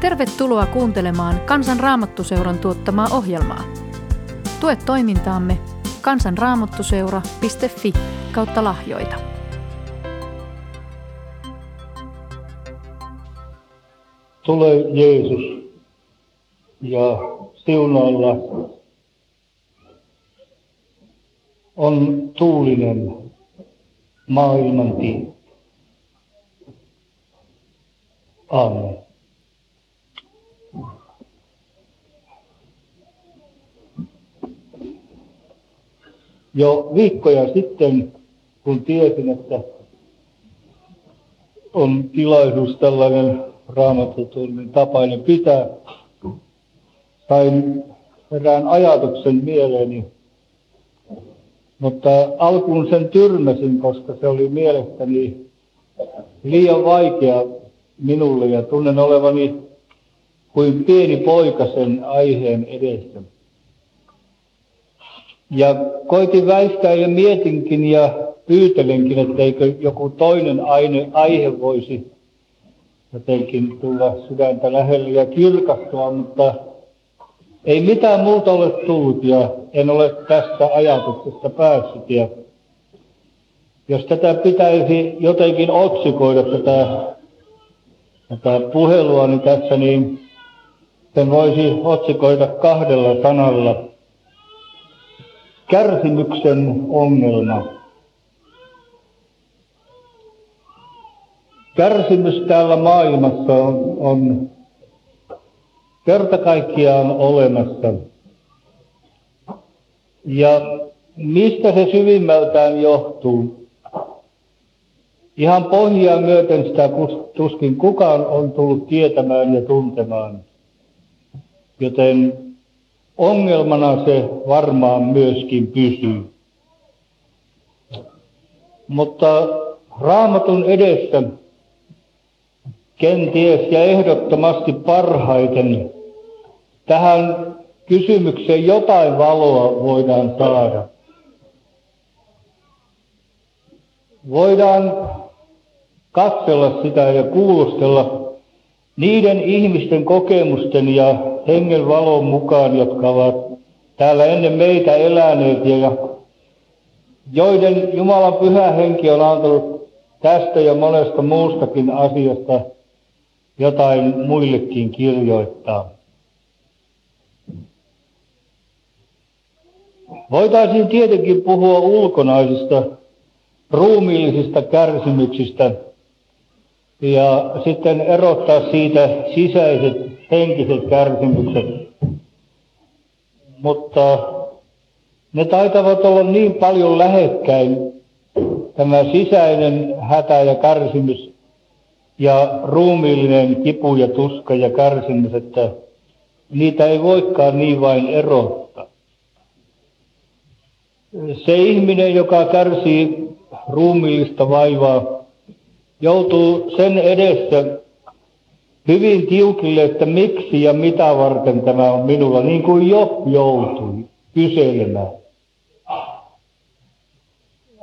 Tervetuloa kuuntelemaan Kansan Raamattuseuran tuottamaa ohjelmaa. Tue toimintaamme kansanraamattuseura.fi kautta lahjoita. Tule Jeesus ja siunaalla on tuulinen maailman tie. Aamen. Jo viikkoja sitten, kun tiesin, että on tilaisuus tällainen raamattotunnin tapainen pitää, sain erään ajatuksen mieleeni, mutta alkuun sen tyrmäsin, koska se oli mielestäni liian vaikea minulle ja tunnen olevani kuin pieni poika sen aiheen edessä. Ja koitin väistää ja mietinkin ja pyytelenkin, etteikö joku toinen aine, aihe voisi jotenkin tulla sydäntä lähelle ja kirkastua, mutta ei mitään muuta ole tullut ja en ole tästä ajatuksesta päässyt. Ja jos tätä pitäisi jotenkin otsikoida tätä, tätä puhelua niin tässä, niin sen voisi otsikoida kahdella sanalla. Kärsimyksen ongelma. Kärsimys täällä maailmassa on, on kerta kaikkiaan olemassa. Ja mistä se syvimmältään johtuu? Ihan pohjaa myöten sitä tuskin kukaan on tullut tietämään ja tuntemaan. Joten ongelmana se varmaan myöskin pysyy. Mutta raamatun edessä kenties ja ehdottomasti parhaiten tähän kysymykseen jotain valoa voidaan saada. Voidaan katsella sitä ja kuulostella niiden ihmisten kokemusten ja hengen valon mukaan, jotka ovat täällä ennen meitä eläneet ja joiden Jumalan pyhä henki on antanut tästä ja monesta muustakin asiasta jotain muillekin kirjoittaa. Voitaisiin tietenkin puhua ulkonaisista ruumiillisista kärsimyksistä ja sitten erottaa siitä sisäiset henkiset kärsimykset. Mutta ne taitavat olla niin paljon lähekkäin, tämä sisäinen hätä ja kärsimys ja ruumiillinen kipu ja tuska ja kärsimys, että niitä ei voikaan niin vain erottaa. Se ihminen, joka kärsii ruumiillista vaivaa, joutuu sen edessä hyvin tiukille, että miksi ja mitä varten tämä on minulla, niin kuin jo joutui kyselemään.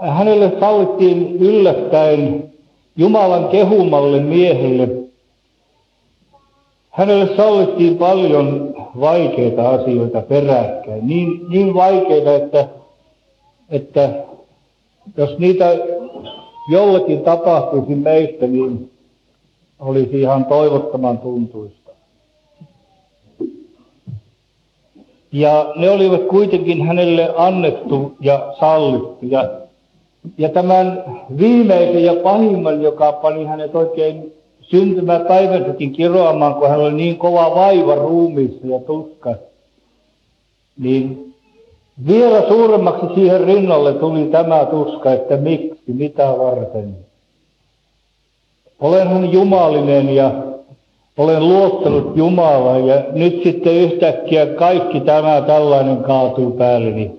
Hänelle sallittiin yllättäen Jumalan kehumalle miehelle. Hänelle sallittiin paljon vaikeita asioita peräkkäin, niin, niin vaikeita, että, että jos niitä jollakin tapahtuisi meistä, niin olisi ihan toivottoman tuntuista. Ja ne olivat kuitenkin hänelle annettu ja sallittu. Ja, ja tämän viimeisen ja pahimman, joka pani hänet oikein syntymäpäivänsäkin kiroamaan, kun hän oli niin kova vaiva ruumiissa ja tuska, niin vielä suuremmaksi siihen rinnalle tuli tämä tuska, että miksi, mitä varten. Olenhan jumalinen ja olen luottanut Jumalaan ja nyt sitten yhtäkkiä kaikki tämä tällainen kaatuu päälleni.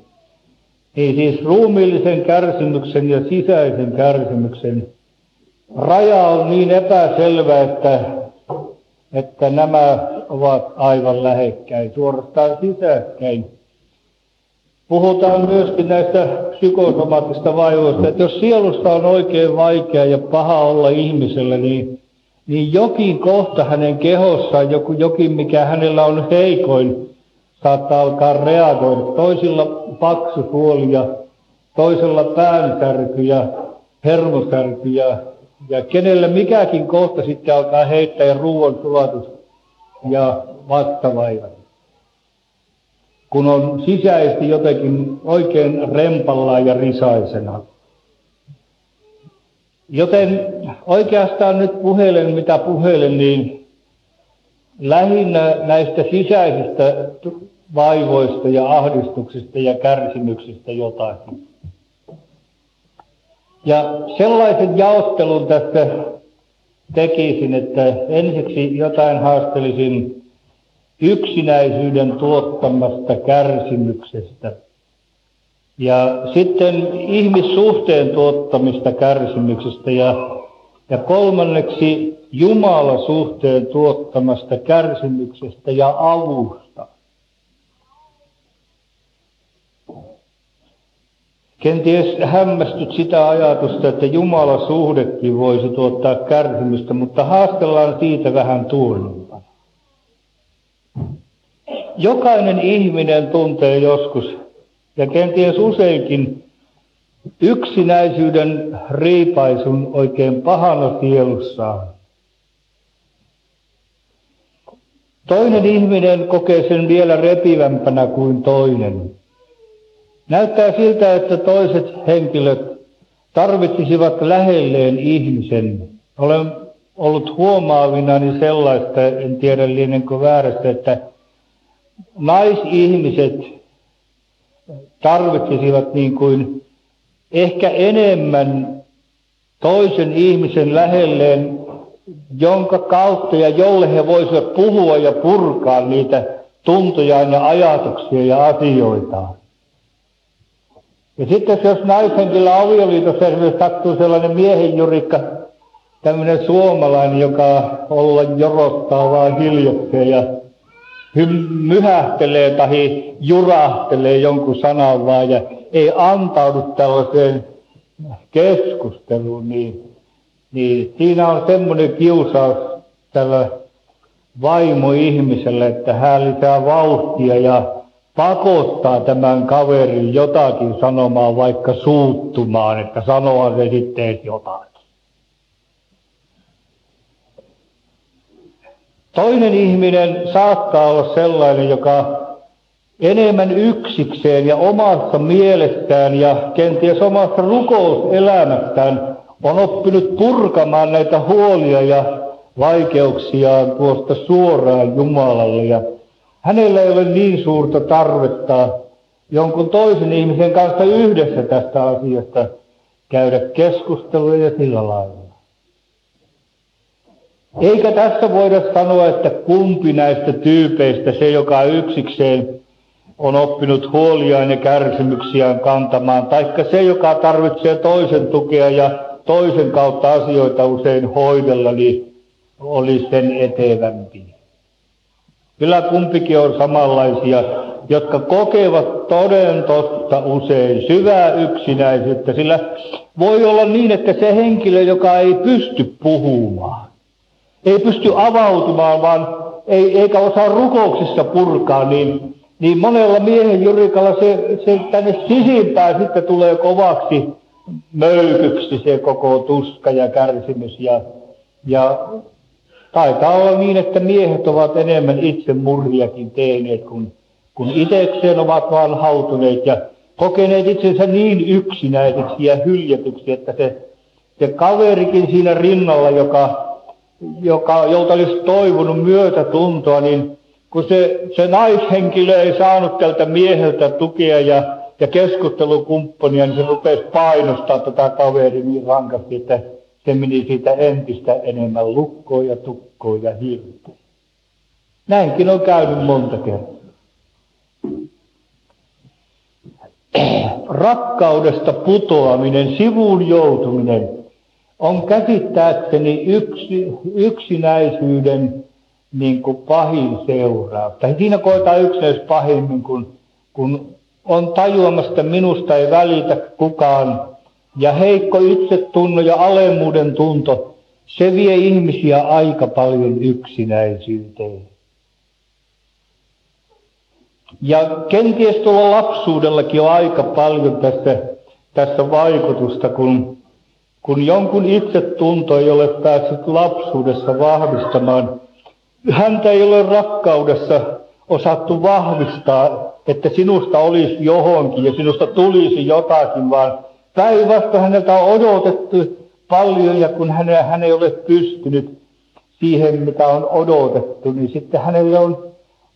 Niin siis ruumiillisen kärsimyksen ja sisäisen kärsimyksen raja on niin epäselvä, että, että nämä ovat aivan lähekkäin, suorastaan sisäkkäin. Puhutaan myöskin näistä psykosomaattista vaivoista, että jos sielusta on oikein vaikea ja paha olla ihmisellä, niin niin jokin kohta hänen kehossaan, joku, jokin mikä hänellä on heikoin, saattaa alkaa reagoida. Toisilla paksu suoli ja toisella päänsärky ja hermosärky ja, ja kenellä mikäkin kohta sitten alkaa heittää ruoan sulatus ja vastavaivat. Kun on sisäisesti jotenkin oikein rempallaan ja risaisena. Joten oikeastaan nyt puhelen mitä puhelen, niin lähinnä näistä sisäisistä vaivoista ja ahdistuksista ja kärsimyksistä jotakin. Ja sellaisen jaottelun tässä tekisin, että ensiksi jotain haastelisin yksinäisyyden tuottamasta kärsimyksestä – ja sitten ihmissuhteen tuottamista kärsimyksestä ja, ja kolmanneksi Jumala suhteen tuottamasta kärsimyksestä ja avusta. Kenties hämmästyt sitä ajatusta, että Jumala suhdekin voisi tuottaa kärsimystä, mutta haastellaan siitä vähän tuonnempana. Jokainen ihminen tuntee joskus ja kenties useinkin yksinäisyyden riipaisun oikein pahana sielussaan. Toinen ihminen kokee sen vielä repivämpänä kuin toinen. Näyttää siltä, että toiset henkilöt tarvitsisivat lähelleen ihmisen. Olen ollut huomaavinani sellaista, en tiedä lienenkö väärästä, että naisihmiset tarvitsisivat niin kuin ehkä enemmän toisen ihmisen lähelleen, jonka kautta ja jolle he voisivat puhua ja purkaa niitä tuntoja ja ajatuksia ja asioita. Ja sitten jos naishenkilö avioliitossa esimerkiksi sattuu sellainen miehenjurikka, tämmöinen suomalainen, joka olla jorottaa vaan hiljakseen ja myhähtelee tai jurahtelee jonkun sanan vaan ja ei antaudu tällaiseen keskusteluun, niin, niin siinä on semmoinen kiusaus tällä vaimo-ihmisellä, että hän lisää vauhtia ja pakottaa tämän kaverin jotakin sanomaan, vaikka suuttumaan, että sanoa se sitten jotakin. Toinen ihminen saattaa olla sellainen, joka enemmän yksikseen ja omassa mielestään ja kenties omassa rukouselämästään on oppinut purkamaan näitä huolia ja vaikeuksiaan tuosta suoraan Jumalalle. Ja hänellä ei ole niin suurta tarvetta jonkun toisen ihmisen kanssa yhdessä tästä asiasta käydä keskustelua ja sillä lailla. Eikä tässä voida sanoa, että kumpi näistä tyypeistä, se joka yksikseen on oppinut huoliaan ja kärsimyksiään kantamaan, taikka se, joka tarvitsee toisen tukea ja toisen kautta asioita usein hoidella, niin oli sen etevämpi. Kyllä kumpikin on samanlaisia, jotka kokevat toden totta usein syvää yksinäisyyttä, sillä voi olla niin, että se henkilö, joka ei pysty puhumaan, ei pysty avautumaan, vaan ei, eikä osaa rukouksissa purkaa, niin, niin monella miehen jurikalla se, se tänne sisimpään sitten tulee kovaksi möykyksi se koko tuska ja kärsimys. Ja, ja taitaa olla niin, että miehet ovat enemmän itse murhiakin tehneet, kun, kun itsekseen ovat vaan hautuneet ja kokeneet itsensä niin yksinäiseksi ja hyljätyksi, että se, se kaverikin siinä rinnalla, joka joka, jolta olisi toivonut myötätuntoa, niin kun se, se naishenkilö ei saanut tältä mieheltä tukea ja, ja keskustelukumppania, niin se rupesi painostaa tätä kaveria niin rankasti, että se meni siitä entistä enemmän lukkoon ja tukkoon ja hirteen. Näinkin on käynyt monta kertaa. Rakkaudesta putoaminen, sivuun joutuminen, on käsittääkseni yksi, yksinäisyyden niin kuin pahin seuraus. Tai siinä koetaan yksinäisyys pahimmin, kun, kun on tajuamassa, että minusta ei välitä kukaan. Ja heikko itsetunno ja alemmuuden tunto se vie ihmisiä aika paljon yksinäisyyteen. Ja kenties tuolla lapsuudellakin on aika paljon tässä, tässä vaikutusta, kun, kun jonkun itsetunto ei ole päässyt lapsuudessa vahvistamaan. Häntä ei ole rakkaudessa osattu vahvistaa, että sinusta olisi johonkin ja sinusta tulisi jotakin, vaan päinvastoin häneltä on odotettu paljon ja kun hän, hän ei ole pystynyt siihen, mitä on odotettu, niin sitten hänelle on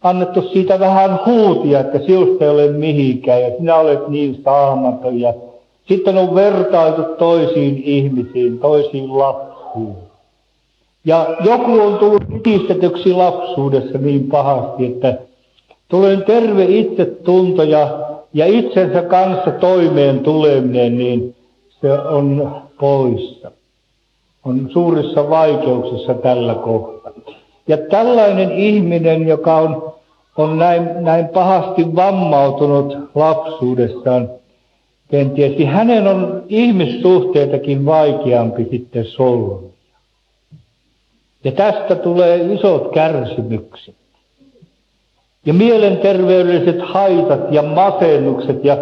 annettu siitä vähän huutia, että sinusta ei ole mihinkään ja sinä olet niin saamaton. Ja sitten on vertailtu toisiin ihmisiin, toisiin lapsiin. Ja joku on tullut itistetyksi lapsuudessa niin pahasti, että tulee terve itsetunto ja, ja itsensä kanssa toimeen tuleminen, niin se on poissa. On suurissa vaikeuksissa tällä kohtaa. Ja tällainen ihminen, joka on, on näin, näin pahasti vammautunut lapsuudessaan, kenties, niin hänen on ihmissuhteitakin vaikeampi sitten solmia. Ja tästä tulee isot kärsimykset. Ja mielenterveydelliset haitat ja masennukset ja,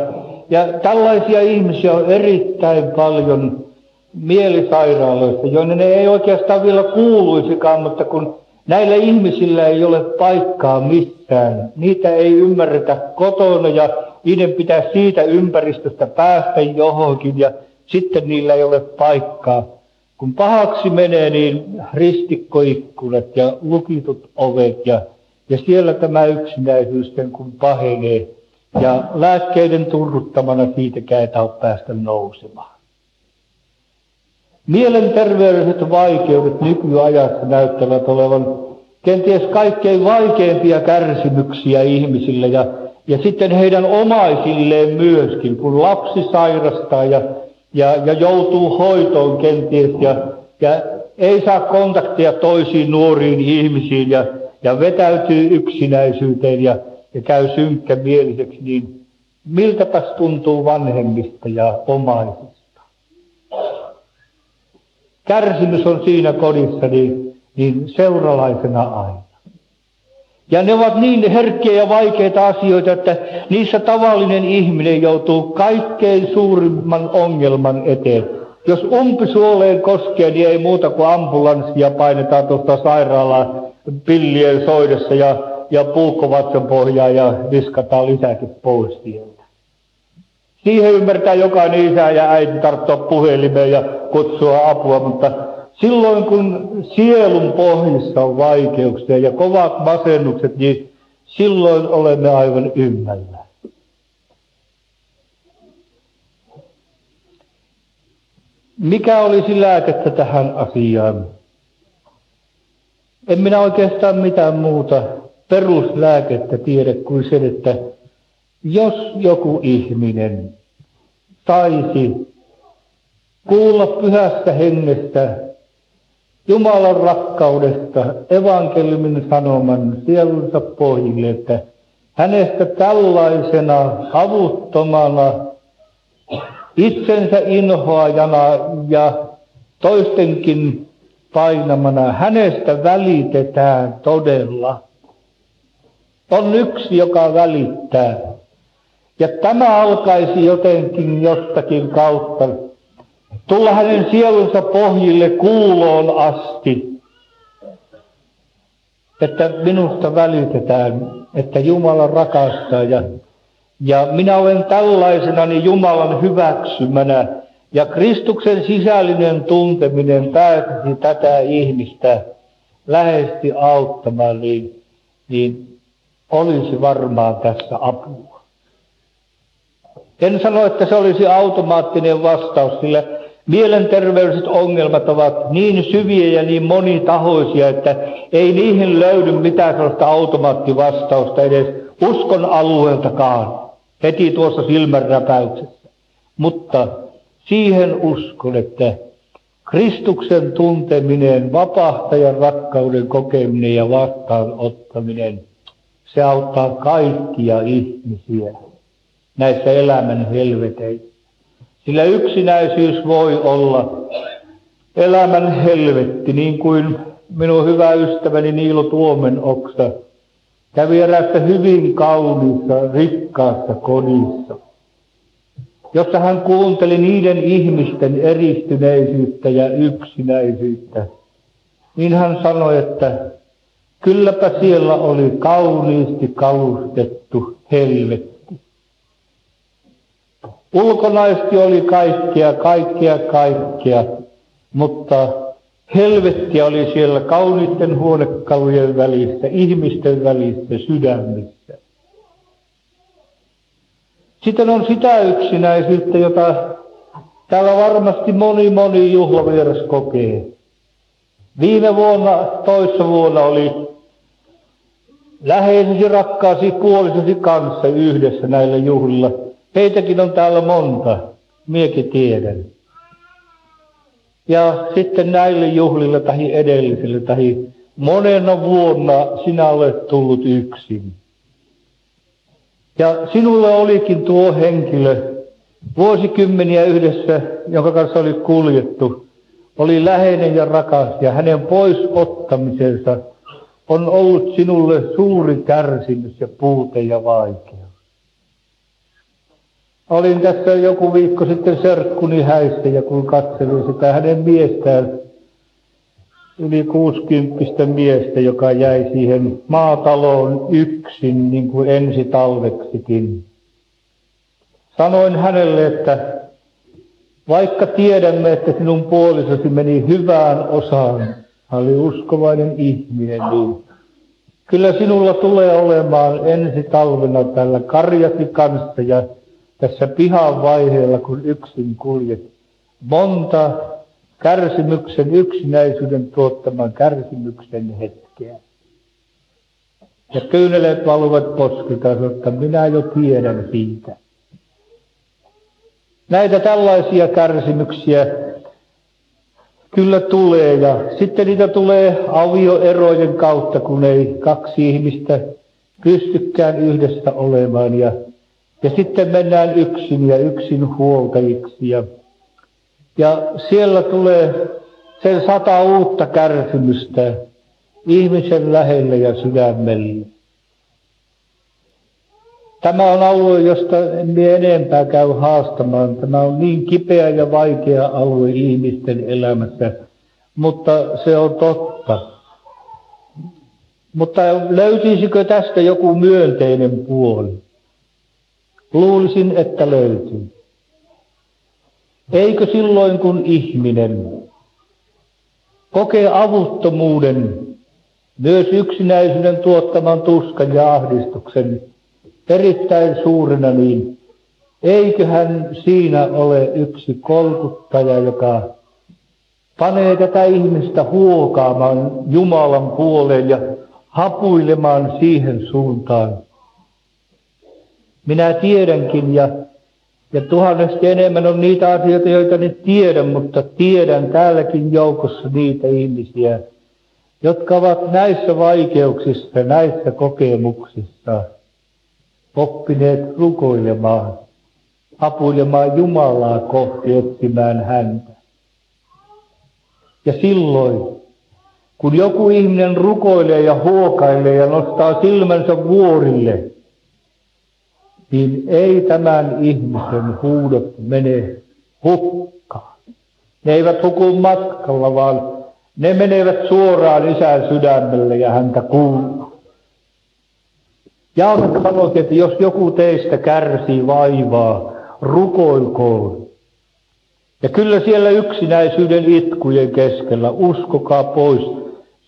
ja tällaisia ihmisiä on erittäin paljon mielisairaaloissa, joiden ne ei oikeastaan vielä kuuluisikaan, mutta kun näillä ihmisillä ei ole paikkaa missään, niitä ei ymmärretä kotona ja niiden pitää siitä ympäristöstä päästä johonkin ja sitten niillä ei ole paikkaa. Kun pahaksi menee, niin ristikkoikkunat ja lukitut ovet ja, ja siellä tämä yksinäisyys kun pahenee ja lääkkeiden turruttamana siitäkään ei päästä nousemaan. Mielenterveydelliset vaikeudet nykyajassa näyttävät olevan kenties kaikkein vaikeimpia kärsimyksiä ihmisille ja, ja sitten heidän omaisilleen myöskin, kun lapsi sairastaa ja, ja, ja joutuu hoitoon kenties ja, ja ei saa kontaktia toisiin nuoriin ihmisiin ja, ja vetäytyy yksinäisyyteen ja, ja käy synkkämieliseksi, niin miltäpäs tuntuu vanhemmista ja omaisista? kärsimys on siinä kodissa niin, niin seuralaisena aina. Ja ne ovat niin herkkiä ja vaikeita asioita, että niissä tavallinen ihminen joutuu kaikkein suurimman ongelman eteen. Jos umpisuoleen koskee, niin ei muuta kuin ambulanssia painetaan tuosta sairaalaan pillien soidessa ja, ja puukkovatsan pohjaa ja viskataan lisäkin pois sieltä. Siihen ymmärtää jokainen isä ja äiti tarttua puhelimeen ja kutsua apua, mutta silloin kun sielun pohjissa on vaikeuksia ja kovat masennukset, niin silloin olemme aivan ymmällä. Mikä olisi lääkettä tähän asiaan? En minä oikeastaan mitään muuta peruslääkettä tiedä kuin sen, että jos joku ihminen saisi kuulla pyhästä hengestä, Jumalan rakkaudesta, evankeliumin sanoman sielunsa pohjille, että hänestä tällaisena avuttomana, itsensä inhoajana ja toistenkin painamana, hänestä välitetään todella. On yksi, joka välittää. Ja tämä alkaisi jotenkin jostakin kautta tulla hänen sielunsa pohjille kuuloon asti, että minusta välitetään, että Jumala rakastaa ja, ja minä olen tällaisena niin Jumalan hyväksymänä ja Kristuksen sisällinen tunteminen pääsisi tätä ihmistä lähesti auttamaan, niin, niin olisi varmaan tässä apua. En sano, että se olisi automaattinen vastaus, sillä mielenterveydelliset ongelmat ovat niin syviä ja niin monitahoisia, että ei niihin löydy mitään sellaista automaattivastausta edes uskon alueeltakaan heti tuossa silmänräpäyksessä. Mutta siihen uskon, että Kristuksen tunteminen, vapahtajan rakkauden kokeminen ja vastaanottaminen, se auttaa kaikkia ihmisiä näissä elämän helveteissä. Sillä yksinäisyys voi olla elämän helvetti, niin kuin minun hyvä ystäväni Niilo Tuomen oksa kävi eräässä hyvin kauniissa, rikkaassa kodissa, jossa hän kuunteli niiden ihmisten eristyneisyyttä ja yksinäisyyttä. Niin hän sanoi, että kylläpä siellä oli kauniisti kalustettu helvetti. Ulkonaisesti oli kaikkea, kaikkea, kaikkea, mutta helvettiä oli siellä kauniitten huonekalujen välissä, ihmisten välissä, sydämissä. Sitten on sitä yksinäisyyttä, jota täällä varmasti moni moni juhlavieras kokee. Viime vuonna, toissa vuonna oli läheisesi rakkaasi puolisesi kanssa yhdessä näillä juhlilla. Heitäkin on täällä monta, miekin tiedän. Ja sitten näille juhlille tai edellisille tai monena vuonna sinä olet tullut yksin. Ja sinulle olikin tuo henkilö vuosikymmeniä yhdessä, jonka kanssa oli kuljettu, oli läheinen ja rakas ja hänen pois ottamisensa on ollut sinulle suuri kärsimys ja puute ja vaikeus. Olin tässä joku viikko sitten serkkuni häissä ja kun katselin sitä hänen miestään, yli 60 miestä, joka jäi siihen maataloon yksin niin kuin ensi talveksikin. Sanoin hänelle, että vaikka tiedämme, että sinun puolisosi meni hyvään osaan, hän oli uskovainen ihminen, niin kyllä sinulla tulee olemaan ensi talvena tällä karjasi kanssa ja tässä pihan vaiheella, kun yksin kuljet, monta kärsimyksen, yksinäisyyden tuottaman kärsimyksen hetkeä. Ja kyyneleet valuvat poskilta, että minä jo tiedän siitä. Näitä tällaisia kärsimyksiä kyllä tulee ja sitten niitä tulee avioerojen kautta, kun ei kaksi ihmistä pystykään yhdessä olemaan ja, ja sitten mennään yksin ja yksin huoltajiksi ja, ja siellä tulee sen sata uutta kärsimystä ihmisen lähelle ja sydämelle. Tämä on alue, josta en enempää käy haastamaan. Tämä on niin kipeä ja vaikea alue ihmisten elämässä, mutta se on totta. Mutta löytyisikö tästä joku myönteinen puoli? Luulisin, että löytyy. Eikö silloin, kun ihminen kokee avuttomuuden, myös yksinäisyyden tuottaman tuskan ja ahdistuksen, erittäin suurena, niin eiköhän siinä ole yksi kolkuttaja, joka panee tätä ihmistä huokaamaan Jumalan puoleen ja hapuilemaan siihen suuntaan. Minä tiedänkin ja, ja tuhannesti enemmän on niitä asioita, joita nyt tiedän, mutta tiedän täälläkin joukossa niitä ihmisiä, jotka ovat näissä vaikeuksissa, näissä kokemuksissa – oppineet rukoilemaan, apuilemaan Jumalaa kohti etsimään häntä. Ja silloin, kun joku ihminen rukoilee ja huokailee ja nostaa silmänsä vuorille, niin ei tämän ihmisen huudot mene hukkaan. Ne eivät huku matkalla, vaan ne menevät suoraan isän sydämelle ja häntä kuuluu. Jaakob sanoi, että jos joku teistä kärsii vaivaa, rukoilkoon. Ja kyllä siellä yksinäisyyden itkujen keskellä, uskokaa pois,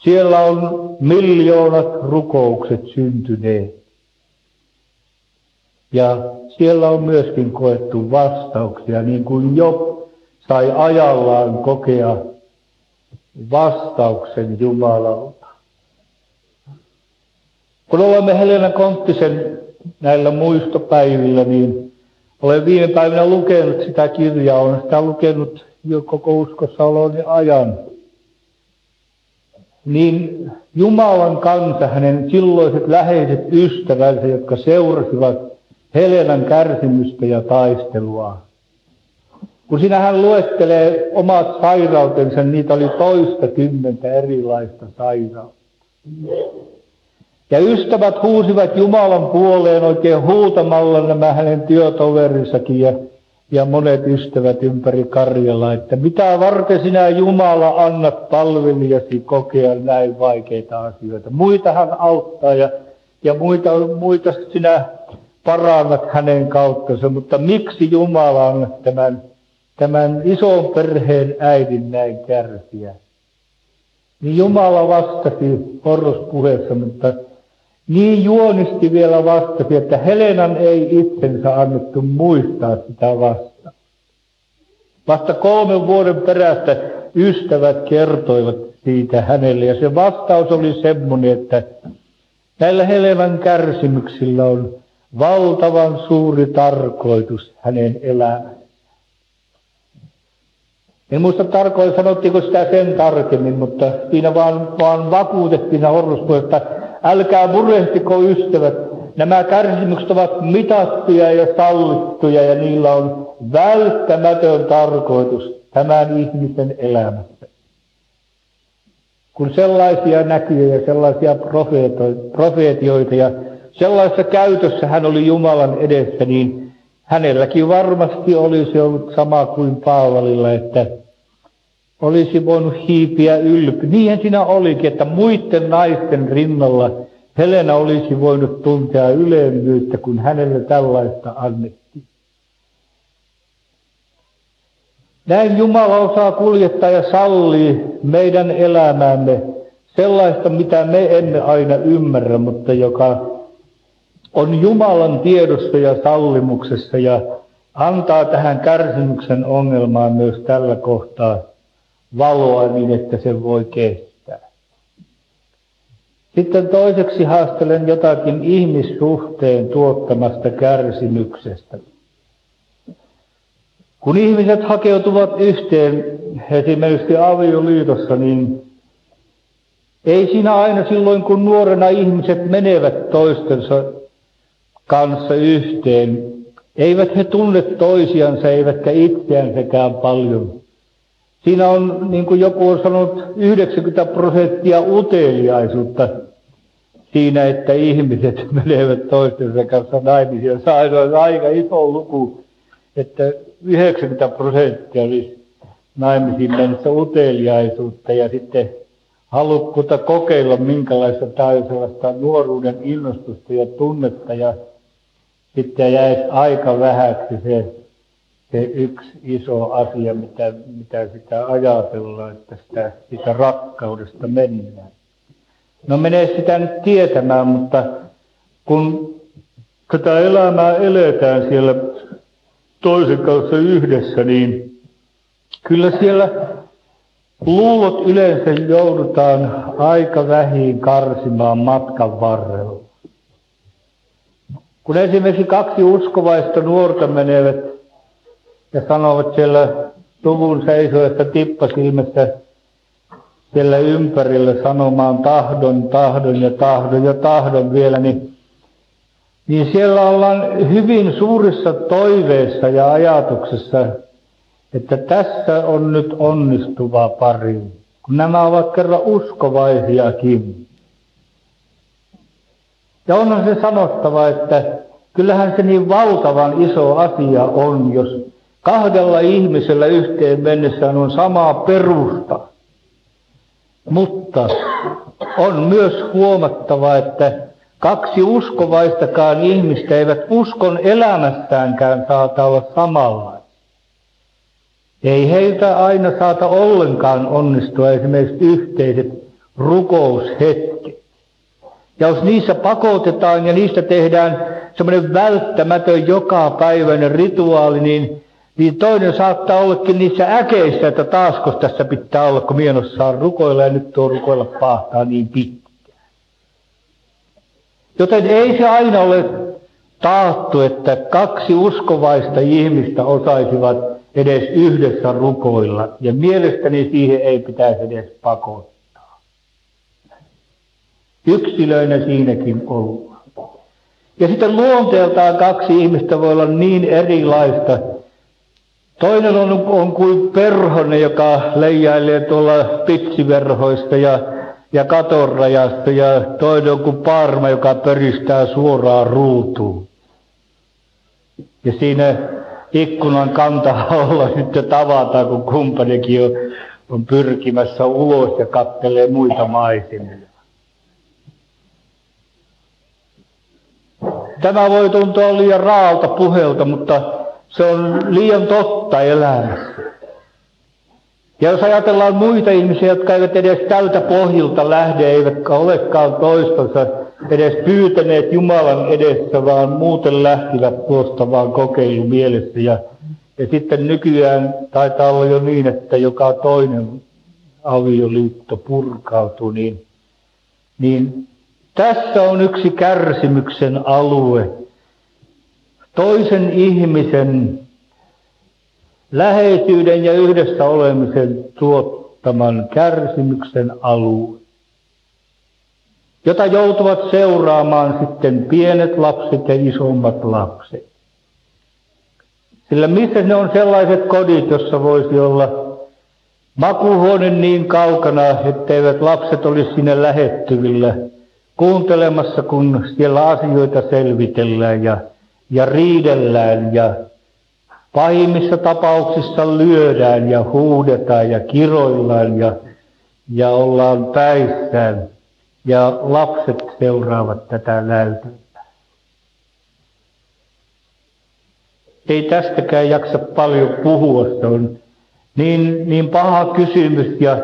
siellä on miljoonat rukoukset syntyneet. Ja siellä on myöskin koettu vastauksia, niin kuin jo sai ajallaan kokea vastauksen Jumalalta. Kun olemme Helena Konttisen näillä muistopäivillä, niin olen viime päivinä lukenut sitä kirjaa, olen sitä lukenut jo koko uskossaoloni ajan. Niin Jumalan kansa, hänen silloiset läheiset ystävänsä, jotka seurasivat Helenan kärsimystä ja taistelua, Kun sinä hän luettelee omat sairautensa, niitä oli toista kymmentä erilaista sairautta. Ja ystävät huusivat Jumalan puoleen oikein huutamalla nämä hänen työtoverinsakin ja, ja monet ystävät ympäri Karjala, että mitä varten sinä Jumala annat palvelijasi kokea näin vaikeita asioita. Muita hän auttaa ja, ja muita, muita sinä parannat hänen kauttansa, mutta miksi Jumala on tämän, tämän ison perheen äidin näin kärsiä? Niin Jumala vastasi horrospuheessa, mutta niin juonisti vielä vastasi, että Helenan ei itsensä annettu muistaa sitä vasta. Vasta kolmen vuoden perästä ystävät kertoivat siitä hänelle ja se vastaus oli semmoinen, että näillä Helenan kärsimyksillä on valtavan suuri tarkoitus hänen elämänsä. En muista tarkoin, sanottiinko sitä sen tarkemmin, mutta siinä vaan, vaan vakuutettiin että älkää murehtiko ystävät, nämä kärsimykset ovat mitattuja ja sallittuja ja niillä on välttämätön tarkoitus tämän ihmisen elämässä. Kun sellaisia näkyjä ja sellaisia profeetioita ja sellaisessa käytössä hän oli Jumalan edessä, niin hänelläkin varmasti olisi ollut sama kuin Paavalilla, että olisi voinut hiipiä ylpy. Niinhän siinä olikin, että muiden naisten rinnalla Helena olisi voinut tuntea ylemmyyttä, kun hänelle tällaista annettiin. Näin Jumala osaa kuljettaa ja sallii meidän elämäämme sellaista, mitä me emme aina ymmärrä, mutta joka on Jumalan tiedossa ja sallimuksessa ja antaa tähän kärsimyksen ongelmaan myös tällä kohtaa valoa niin, että se voi kestää. Sitten toiseksi haastelen jotakin ihmissuhteen tuottamasta kärsimyksestä. Kun ihmiset hakeutuvat yhteen, esimerkiksi avioliitossa, niin ei siinä aina silloin, kun nuorena ihmiset menevät toistensa kanssa yhteen. Eivät he tunne toisiansa, eivätkä itseänsäkään paljon. Siinä on, niin kuin joku on sanonut, 90 prosenttia uteliaisuutta siinä, että ihmiset menevät toistensa kanssa naimisiin. Se on aika iso luku, että 90 prosenttia olisi naimisiin mennessä uteliaisuutta ja sitten halukkuutta kokeilla, minkälaista on sellaista nuoruuden innostusta ja tunnetta ja sitten jäisi aika vähäksi se, se yksi iso asia, mitä, mitä sitä ajatellaan, että sitä, sitä rakkaudesta mennään. No menee sitä nyt tietämään, mutta kun tätä elämää eletään siellä toisen kanssa yhdessä, niin kyllä siellä luulot yleensä joudutaan aika vähin karsimaan matkan varrella. Kun esimerkiksi kaksi uskovaista nuorta menevät ja sanovat siellä luvun seisoessa tippasilmässä siellä ympärillä sanomaan tahdon, tahdon ja tahdon ja tahdon vielä, niin, niin siellä ollaan hyvin suurissa toiveissa ja ajatuksessa, että tässä on nyt onnistuva pari, kun nämä ovat kerran uskovaisiakin. Ja onhan se sanottava, että kyllähän se niin valtavan iso asia on, jos kahdella ihmisellä yhteen mennessään on sama perusta. Mutta on myös huomattava, että kaksi uskovaistakaan ihmistä eivät uskon elämästäänkään saata olla samalla. Ei heiltä aina saata ollenkaan onnistua esimerkiksi yhteiset rukoushetket. Ja jos niissä pakotetaan ja niistä tehdään semmoinen välttämätön jokapäiväinen rituaali, niin, niin toinen saattaa ollakin niissä äkeissä, että taasko tässä pitää olla, kun mienossaan rukoilla ja nyt tuo rukoilla pahtaa niin pitkään. Joten ei se aina ole taattu, että kaksi uskovaista ihmistä osaisivat edes yhdessä rukoilla. Ja mielestäni siihen ei pitäisi edes pakottaa. Yksilöinä siinäkin olla. Ja sitten luonteeltaan kaksi ihmistä voi olla niin erilaista, Toinen on, on kuin perhonen, joka leijailee tuolla pitsiverhoista ja, ja katorajasta, ja toinen on kuin parma, joka peristää suoraan ruutuun. Ja siinä ikkunan kanta olla sitten tavataan, kun kumppanikin on, on pyrkimässä ulos ja kattelee muita maisemia. Tämä voi tuntua liian raalta puhelta, mutta se on liian totta elämässä. Ja jos ajatellaan muita ihmisiä, jotka eivät edes tältä pohjilta lähde, eivätkä olekaan toistansa edes pyytäneet Jumalan edessä, vaan muuten lähtivät tuosta vaan kokeilu mielessä. Ja, ja sitten nykyään taitaa olla jo niin, että joka toinen avioliitto purkautuu, niin, niin tässä on yksi kärsimyksen alue. Toisen ihmisen läheisyyden ja yhdessä olemisen tuottaman kärsimyksen alue, jota joutuvat seuraamaan sitten pienet lapset ja isommat lapset. Sillä missä ne on sellaiset kodit, jossa voisi olla makuhuone niin kaukana, etteivät lapset olisi sinne lähettyvillä kuuntelemassa, kun siellä asioita selvitellään ja, ja riidellään ja pahimmissa tapauksissa lyödään ja huudetaan ja kiroillaan ja, ja ollaan päissään ja lapset seuraavat tätä näytelmää. Ei tästäkään jaksa paljon puhua, se on niin, niin paha kysymys ja,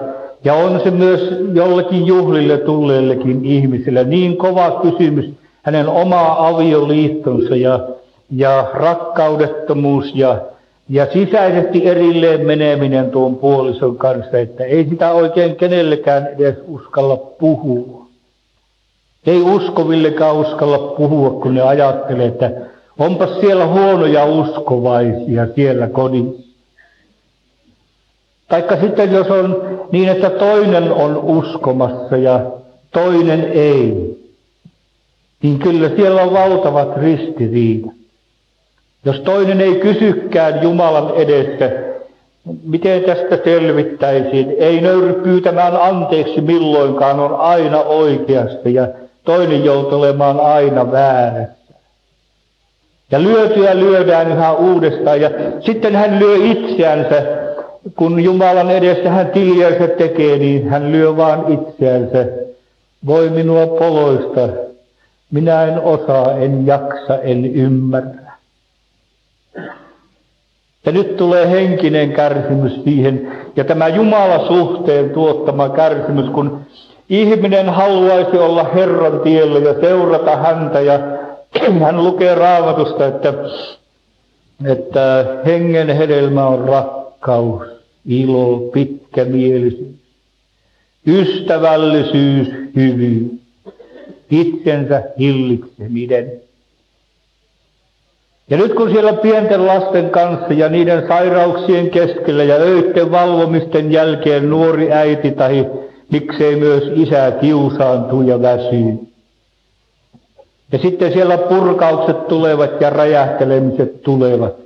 ja on se myös jollekin juhlille tulleillekin ihmisille niin kova kysymys hänen oma avioliittonsa ja, ja rakkaudettomuus ja, ja sisäisesti erilleen meneminen tuon puolison kanssa, että ei sitä oikein kenellekään edes uskalla puhua. Ei uskovillekaan uskalla puhua, kun ne ajattelee, että onpas siellä huonoja uskovaisia siellä kodissa. Taikka sitten jos on niin, että toinen on uskomassa ja toinen ei, niin kyllä siellä on valtavat ristiriidat. Jos toinen ei kysykään Jumalan edessä, miten tästä selvittäisiin, ei nöyry pyytämään anteeksi milloinkaan, on aina oikeasta ja toinen joutuu olemaan aina väärässä. Ja lyötyä lyödään yhä uudestaan ja sitten hän lyö itseänsä kun Jumalan edessä hän tiliänsä tekee, niin hän lyö vaan itseänsä. Voi minua poloista. Minä en osaa, en jaksa, en ymmärrä. Ja nyt tulee henkinen kärsimys siihen, ja tämä Jumala suhteen tuottama kärsimys, kun ihminen haluaisi olla Herran tiellä ja seurata häntä, ja hän lukee raamatusta, että, että hengen hedelmä on rakkaus ilo, pitkämielisyys, ystävällisyys, hyvyys, itsensä hillitseminen. Ja nyt kun siellä pienten lasten kanssa ja niiden sairauksien keskellä ja öitten valvomisten jälkeen nuori äiti tai miksei myös isä kiusaantuu ja väsyy. Ja sitten siellä purkaukset tulevat ja räjähtelemiset tulevat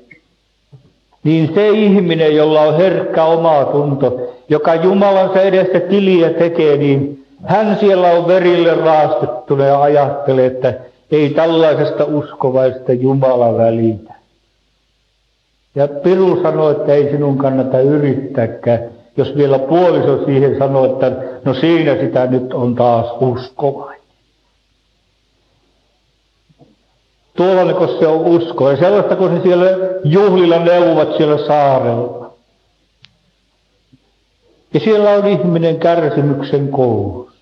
niin se ihminen, jolla on herkkä oma tunto, joka Jumalansa edessä tiliä tekee, niin hän siellä on verille raastettuna ja ajattelee, että ei tällaisesta uskovaista Jumala välitä. Ja Piru sanoi, että ei sinun kannata yrittääkään, jos vielä puoliso siihen sanoo, että no siinä sitä nyt on taas uskovainen. Tuollainen, se on usko. Ja sellaista, kun se siellä juhlilla neuvovat siellä saarella. Ja siellä on ihminen kärsimyksen koulussa.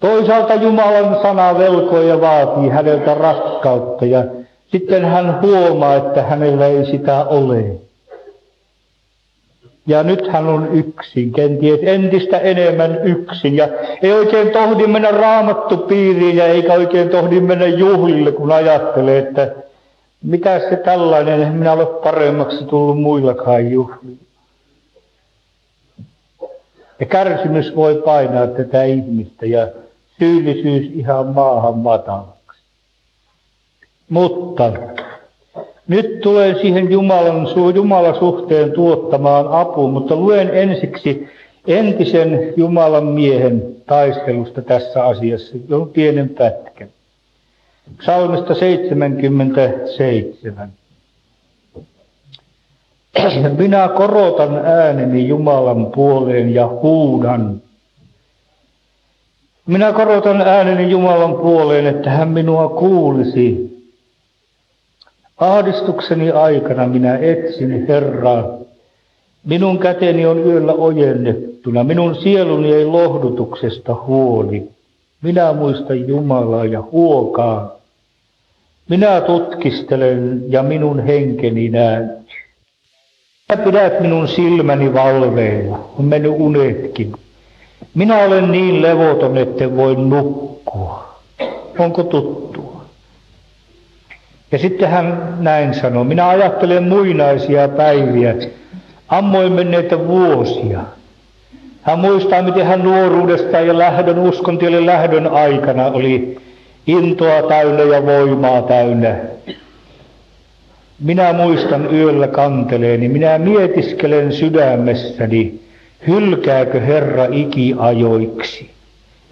Toisaalta Jumalan sana velkoo ja vaatii häneltä rakkautta ja sitten hän huomaa, että hänellä ei sitä ole. Ja nyt hän on yksin, kenties entistä enemmän yksin. Ja ei oikein tohdi mennä raamattupiiriin ja eikä oikein tohdi mennä juhlille, kun ajattelee, että mitä se tällainen, en minä ole paremmaksi tullut muillakaan juhlilla. Ja kärsimys voi painaa tätä ihmistä ja syyllisyys ihan maahan matalaksi. Mutta Nyt tulen siihen Jumalan, Jumalan suhteen tuottamaan apuun, mutta luen ensiksi entisen Jumalan miehen taistelusta tässä asiassa, on pienen pätkän. Psalmista 77. Minä korotan ääneni Jumalan puoleen ja huudan. Minä korotan ääneni Jumalan puoleen, että hän minua kuulisi. Ahdistukseni aikana minä etsin Herraa. Minun käteni on yöllä ojennettuna, minun sieluni ei lohdutuksesta huoli. Minä muistan Jumalaa ja huokaan. Minä tutkistelen ja minun henkeni näyttää. Sinä pidät minun silmäni valveilla, on mennyt unetkin. Minä olen niin levoton, että voi nukkua. Onko tuttua? Ja sitten hän näin sanoi, minä ajattelen muinaisia päiviä, ammoin menneitä vuosia. Hän muistaa, miten hän nuoruudesta ja lähdön uskontielle lähdön aikana oli intoa täynnä ja voimaa täynnä minä muistan yöllä kanteleeni, minä mietiskelen sydämessäni, hylkääkö Herra ikiajoiksi,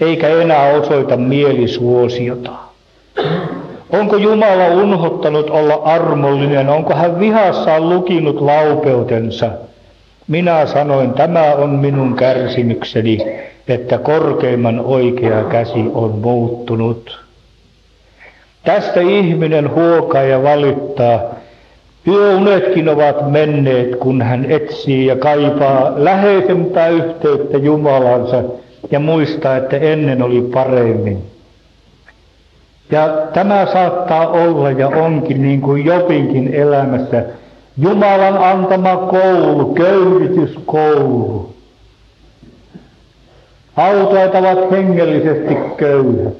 eikä enää osoita mielisuosiota. Onko Jumala unhottanut olla armollinen, onko hän vihassaan lukinut laupeutensa? Minä sanoin, tämä on minun kärsimykseni, että korkeimman oikea käsi on muuttunut. Tästä ihminen huokaa ja valittaa, Yöunetkin ovat menneet, kun hän etsii ja kaipaa läheisempää yhteyttä Jumalansa ja muistaa, että ennen oli paremmin. Ja tämä saattaa olla ja onkin niin kuin Jopinkin elämässä Jumalan antama koulu, köyhytyskoulu. Autoit ovat hengellisesti köyhät.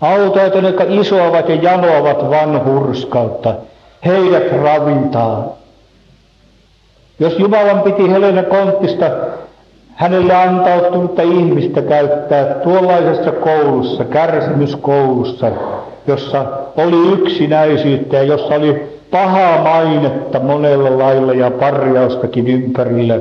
Autoit, jotka isoavat ja janoavat vanhurskautta heidät ravintaa. Jos Jumalan piti Helena Konttista hänelle antautunutta ihmistä käyttää tuollaisessa koulussa, kärsimyskoulussa, jossa oli yksinäisyyttä ja jossa oli pahaa mainetta monella lailla ja parjaustakin ympärillä,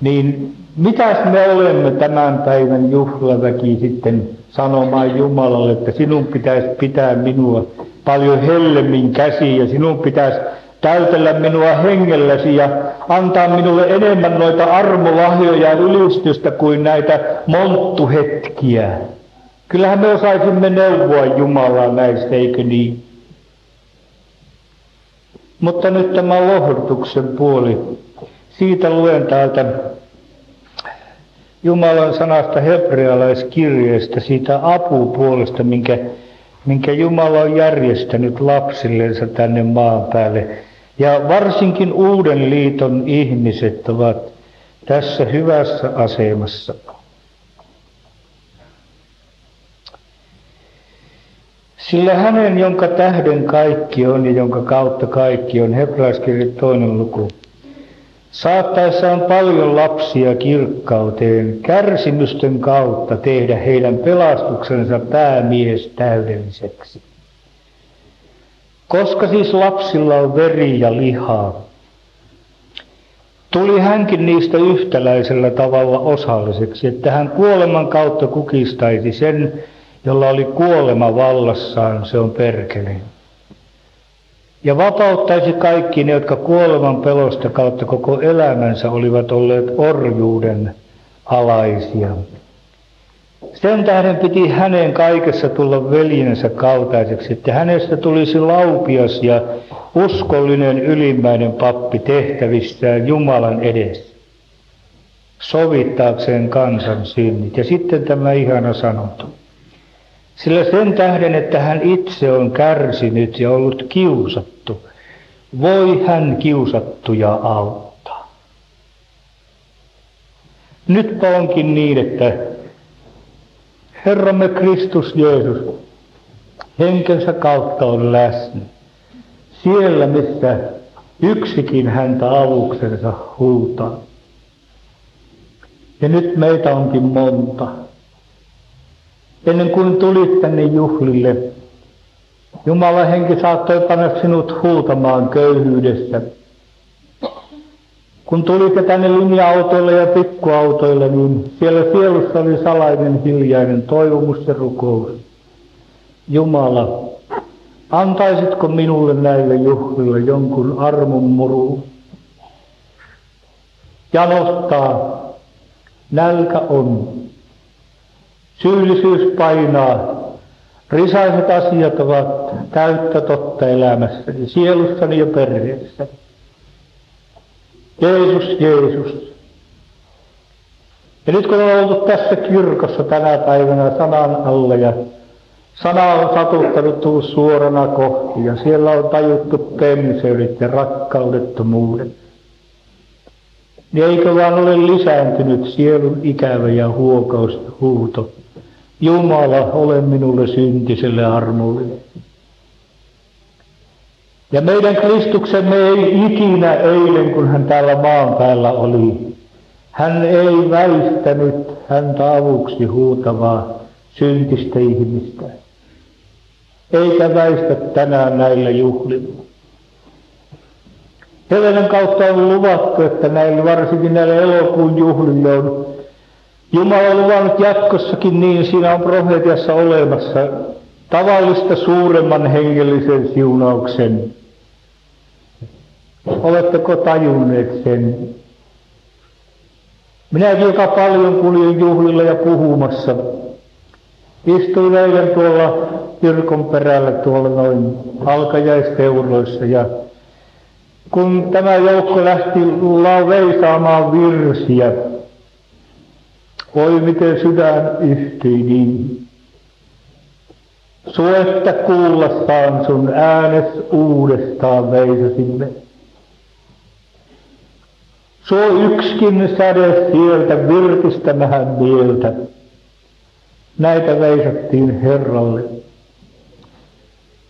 niin mitäs me olemme tämän päivän juhlaväki sitten sanomaan Jumalalle, että sinun pitäisi pitää minua paljon hellemmin käsiin ja sinun pitäisi täytellä minua hengelläsi ja antaa minulle enemmän noita armolahjoja ja ylistystä kuin näitä monttuhetkiä. Kyllähän me osaisimme neuvoa Jumalaa näistä, eikö niin? Mutta nyt tämä lohdutuksen puoli. Siitä luen täältä Jumalan sanasta hebrealaiskirjeestä, siitä apupuolesta, minkä minkä Jumala on järjestänyt lapsillensa tänne maan päälle. Ja varsinkin uuden liiton ihmiset ovat tässä hyvässä asemassa. Sillä hänen, jonka tähden kaikki on ja jonka kautta kaikki on, hebrealaiskirja toinen luku, saattaessaan paljon lapsia kirkkauteen kärsimysten kautta tehdä heidän pelastuksensa päämies täydelliseksi. Koska siis lapsilla on veri ja lihaa, tuli hänkin niistä yhtäläisellä tavalla osalliseksi, että hän kuoleman kautta kukistaisi sen, jolla oli kuolema vallassaan, se on perkeleen ja vapauttaisi kaikki ne, jotka kuoleman pelosta kautta koko elämänsä olivat olleet orjuuden alaisia. Sen tähden piti hänen kaikessa tulla veljensä kaltaiseksi, että hänestä tulisi laupias ja uskollinen ylimmäinen pappi tehtävissään Jumalan edessä, sovittaakseen kansan synnit. Ja sitten tämä ihana sanonta. Sillä sen tähden, että hän itse on kärsinyt ja ollut kiusattu, voi hän kiusattuja auttaa. Nytpä onkin niin, että Herramme Kristus Jeesus henkensä kautta on läsnä. Siellä, missä yksikin häntä avuksensa huutaa. Ja nyt meitä onkin monta ennen kuin tulit tänne juhlille, Jumalan henki saattoi panna sinut huutamaan köyhyydessä. Kun tulitte tänne linja-autoille ja pikkuautoille, niin siellä sielussa oli salainen hiljainen toivomus ja rukous. Jumala, antaisitko minulle näille juhlille jonkun armon muru? Janottaa, nälkä on, syyllisyys painaa, Risaiset asiat ovat täyttä totta elämässäni, sielussani ja perheessäni. Jeesus, Jeesus. Ja nyt kun on oltu tässä kirkossa tänä päivänä sanan alle ja sana on satuttanut tullut suorana kohti ja siellä on tajuttu pemseydet ja rakkaudettomuudet. Niin eikö vaan ole lisääntynyt sielun ikävä ja huokaus huuto. Jumala, ole minulle syntiselle armollinen. Ja meidän Kristuksemme ei ikinä eilen, kun hän täällä maan päällä oli, hän ei väistänyt häntä avuksi huutavaa syntistä ihmistä. Eikä väistä tänään näillä juhlilla. Helenen kautta on luvattu, että näillä, varsinkin näillä elokuun juhlilla on Jumala on luvannut jatkossakin niin, siinä on profetiassa olemassa tavallista suuremman hengellisen siunauksen. Oletteko tajunneet sen? Minäkin joka paljon kuljen juhlilla ja puhumassa. Istuin eilen tuolla kirkon perällä tuolla noin alkajaisteuroissa ja kun tämä joukko lähti veisaamaan virsiä, voi miten sydän yhtyi niin. Suetta kuullassaan sun äänes uudestaan veisasimme. Suo yksikin säde sieltä virkistämähän mieltä. Näitä veisattiin Herralle.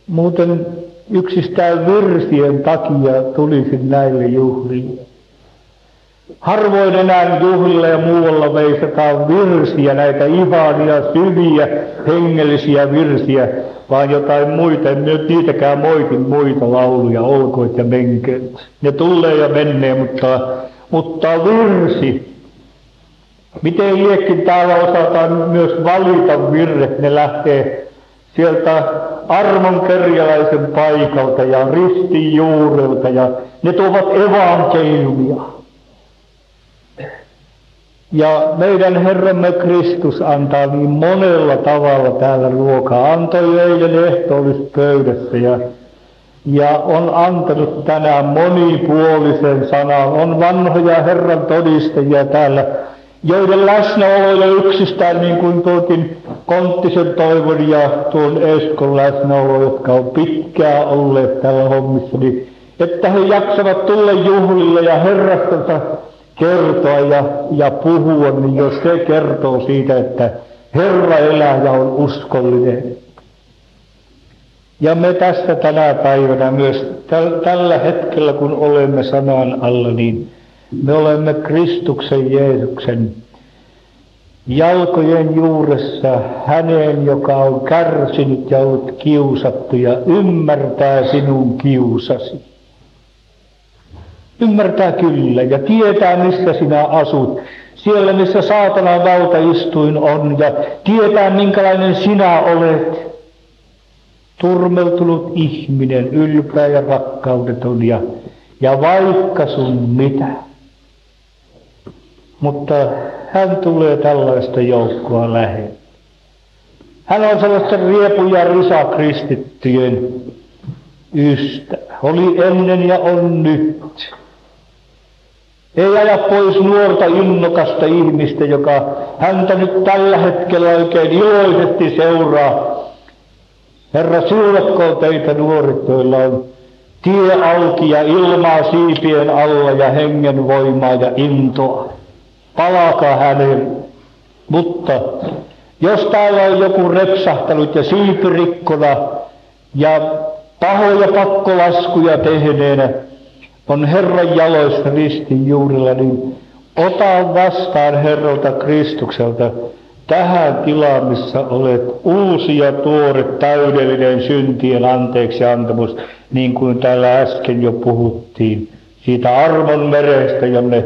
Muuten yksistään virsien takia tulisin näille juhliin. Harvoin enää juhlilla ja muualla veisataan virsiä, näitä ihania, syviä, hengellisiä virsiä, vaan jotain muita. En nyt niitäkään moitin muita lauluja, olkoit ja menkeet. Ne tulee ja menee, mutta, mutta virsi. Miten liekin täällä osataan myös valita virret, ne lähtee sieltä armon kerjäläisen paikalta ja ristin juurelta ja ne tuovat evankeliumia. Ja meidän Herramme Kristus antaa niin monella tavalla täällä ruokaa. Antoi eilen ehtoollispöydässä ja, ja on antanut tänään monipuolisen sanan. On vanhoja Herran todistajia täällä, joiden läsnäolo jo yksistään niin kuin tuokin Konttisen Toivon ja tuon Eskon läsnäolo, jotka on pitkään olleet tällä hommissa, niin että he jaksavat tulla juhlille ja Herrastansa kertoa ja, ja puhua, niin jos se kertoo siitä, että Herra elää ja on uskollinen. Ja me tässä tänä päivänä myös täl, tällä hetkellä, kun olemme sanan alla, niin me olemme Kristuksen Jeesuksen jalkojen juuressa häneen, joka on kärsinyt ja ollut kiusattu ja ymmärtää sinun kiusasi. Ymmärtää kyllä ja tietää, missä sinä asut. Siellä, missä saatanan valtaistuin on ja tietää, minkälainen sinä olet. Turmeltunut ihminen, ylpeä ja rakkaudeton ja, ja vaikka sun mitä. Mutta hän tulee tällaista joukkoa lähelle. Hän on sellaista riepu- ja risakristittyjen ystävä. Oli ennen ja on nyt. Ei aja pois nuorta innokasta ihmistä, joka häntä nyt tällä hetkellä oikein iloisesti seuraa. Herra, siunatkoon teitä nuoret, joilla on tie auki ja ilmaa siipien alla ja hengen voimaa ja intoa. Palaakaa hänelle. Mutta jos täällä on joku repsahtanut ja siipirikkona ja pahoja pakkolaskuja tehneenä, on Herran jaloissa ristin juurilla, niin ota vastaan Herralta Kristukselta tähän tilaan, missä olet uusi ja tuore, täydellinen syntien anteeksi antamus, niin kuin täällä äsken jo puhuttiin, siitä armon merestä, jonne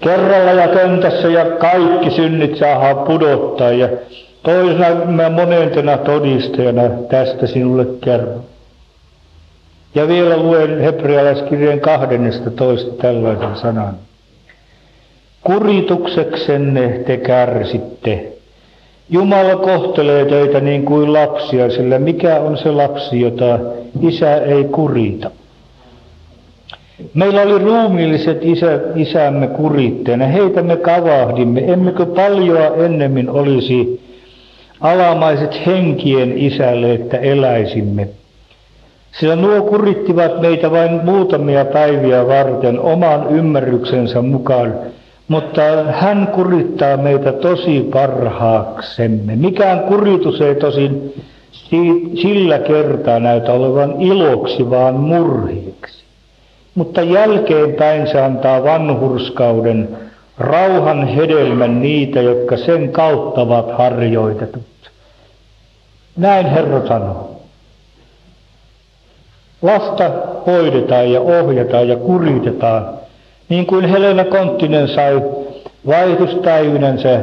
kerralla ja köntässä ja kaikki synnit saadaan pudottaa. Ja toisena monentena todistajana tästä sinulle kerron. Ja vielä luen hebrealaiskirjeen 12 tällaisen sanan. Kuritukseksenne te kärsitte. Jumala kohtelee teitä niin kuin lapsia, sillä mikä on se lapsi, jota isä ei kurita? Meillä oli ruumiilliset isä, isämme kuritteena, heitä me kavahdimme, emmekö paljoa ennemmin olisi alamaiset henkien isälle, että eläisimme. Sillä nuo kurittivat meitä vain muutamia päiviä varten oman ymmärryksensä mukaan, mutta hän kurittaa meitä tosi parhaaksemme. Mikään kuritus ei tosin sillä kertaa näytä olevan iloksi, vaan murhieksi. Mutta jälkeenpäin se antaa vanhurskauden, rauhan hedelmän niitä, jotka sen kautta ovat harjoitetut. Näin Herra sanoo. Lasta hoidetaan ja ohjataan ja kuritetaan, niin kuin Helena Konttinen sai vaihdustäyynänsä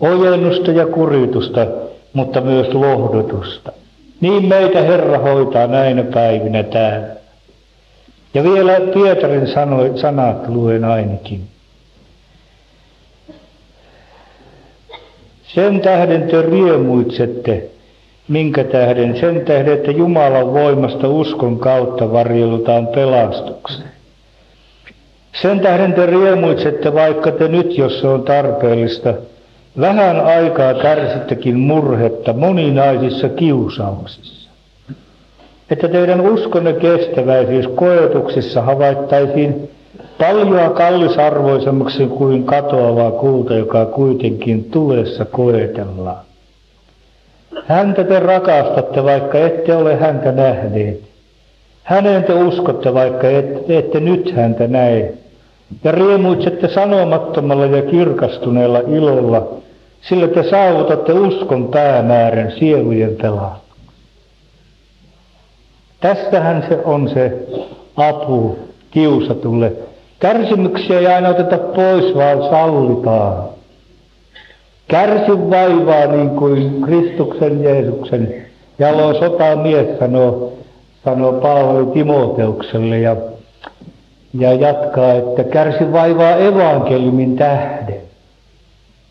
ojennusta ja kuritusta, mutta myös lohdutusta. Niin meitä Herra hoitaa näinä päivinä täällä. Ja vielä Pietarin sanoi, sanat luen ainakin. Sen tähden te riemuitsette, minkä tähden? Sen tähden, että Jumalan voimasta uskon kautta varjelutaan pelastukseen. Sen tähden te riemuitsette, vaikka te nyt, jos se on tarpeellista, vähän aikaa kärsittekin murhetta moninaisissa kiusauksissa. Että teidän uskonne kestäväisyys koetuksissa havaittaisiin paljon kallisarvoisemmaksi kuin katoava kulta, joka kuitenkin tulessa koetellaan. Häntä te rakastatte, vaikka ette ole häntä nähneet. Häneen te uskotte, vaikka ette, ette nyt häntä näe. Ja riemuitsette sanomattomalla ja kirkastuneella ilolla, sillä te saavutatte uskon päämäärän sielujen pelastuksen. Tästähän se on se apu kiusatulle. Kärsimyksiä ei aina oteta pois, vaan sallitaan. Kärsi vaivaa niin kuin Kristuksen Jeesuksen jalo sotamies sanoo, sanoo Paavali Timoteukselle ja, ja jatkaa, että kärsi vaivaa evankeliumin tähden.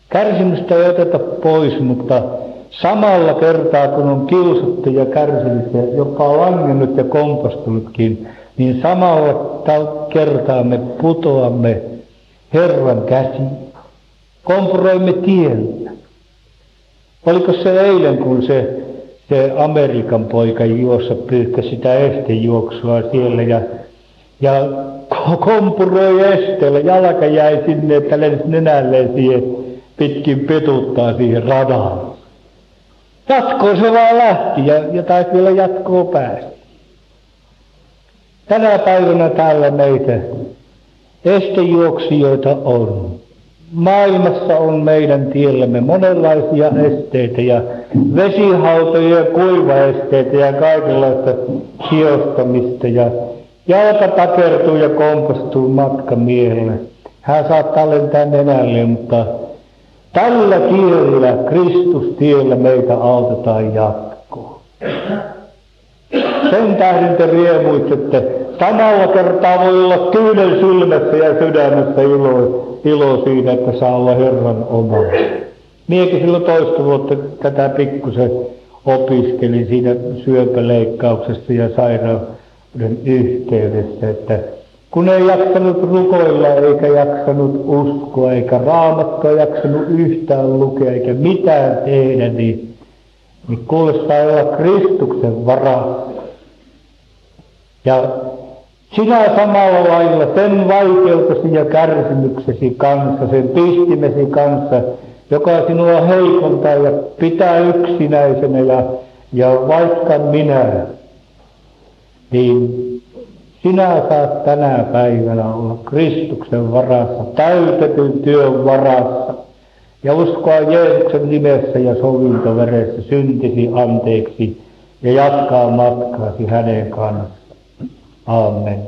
Kärsimystä ei oteta pois, mutta samalla kertaa kun on kiusattu ja kärsinyt ja jopa langennut ja kompastunutkin, niin samalla kertaa me putoamme Herran käsiin kompuroimme tiellä. Oliko se eilen, kun se, se Amerikan poika juossa pyyhkäsi sitä estejuoksua siellä ja, ja kompuroi esteellä. Jalka jäi sinne, että lensi nenälleen siihen pitkin petuttaa siihen radaan. Jatkoon se vaan lähti ja, ja taisi vielä jatkoa päästä. Tänä päivänä täällä meitä estejuoksijoita on. Maailmassa on meidän tiellämme monenlaisia esteitä ja vesihautoja ja kuivaesteitä ja kaikenlaista hiostamista ja jalka takertuu ja kompastuu matkamiehelle. Hän saattaa lentää nenälle, mutta tällä tiellä, Kristustiellä meitä autetaan jatkoon. Sen tähden te riemuitsette. Samalla kertaa voi olla kyynel silmässä ja sydämessä ilo, ilo siinä, että saa olla Herran oma. Miekin silloin toista vuotta tätä pikkusen opiskelin siinä syöpäleikkauksessa ja sairauden yhteydessä, että kun ei jaksanut rukoilla eikä jaksanut uskoa eikä raamattua jaksanut yhtään lukea eikä mitään tehdä, niin, niin kuule sai olla Kristuksen varassa. Ja sinä samalla lailla sen vaikeutesi ja kärsimyksesi kanssa, sen pistimesi kanssa, joka sinua heikontaa ja pitää yksinäisenä ja, ja vaikka minä, niin sinä saat tänä päivänä olla Kristuksen varassa, täytetyn työn varassa. ja uskoa Jeesuksen nimessä ja sovintoveressä syntisi anteeksi ja jatkaa matkaasi hänen kanssaan. Amen.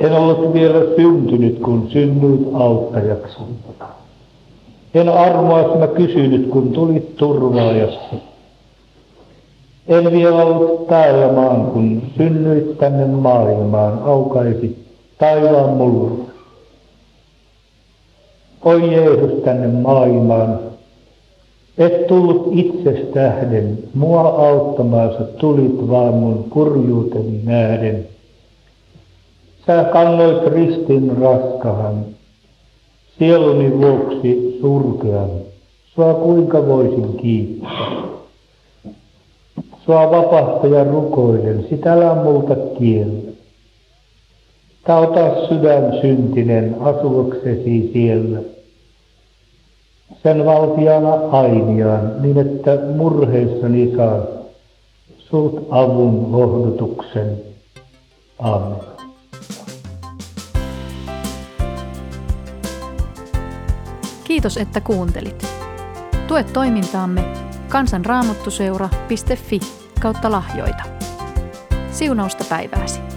En ollut vielä syntynyt, kun synnyit auttajaksi. En armoa mä kysynyt, kun tulit turvaajasta. En vielä ollut täällä maan, kun synnyit tänne maailmaan, aukaisit taivaan mulle. Oi Jeesus tänne maailmaan, et tullut itsestähden, mua auttamaansa tulit vaan mun kurjuuteni nähden. Sä kannoit ristin raskahan, sieluni vuoksi surkean. Sua kuinka voisin kiittää? Sua vapahtaja rukoilen, sitä älä multa kiellä. Tauta sydän syntinen asuaksesi siellä. Sen valtiana ainiaan, niin että murheissani saa sut avun lohdutuksen. Amen. Kiitos, että kuuntelit. Tue toimintaamme kansanraamottuseura.fi kautta lahjoita. Siunausta päivääsi.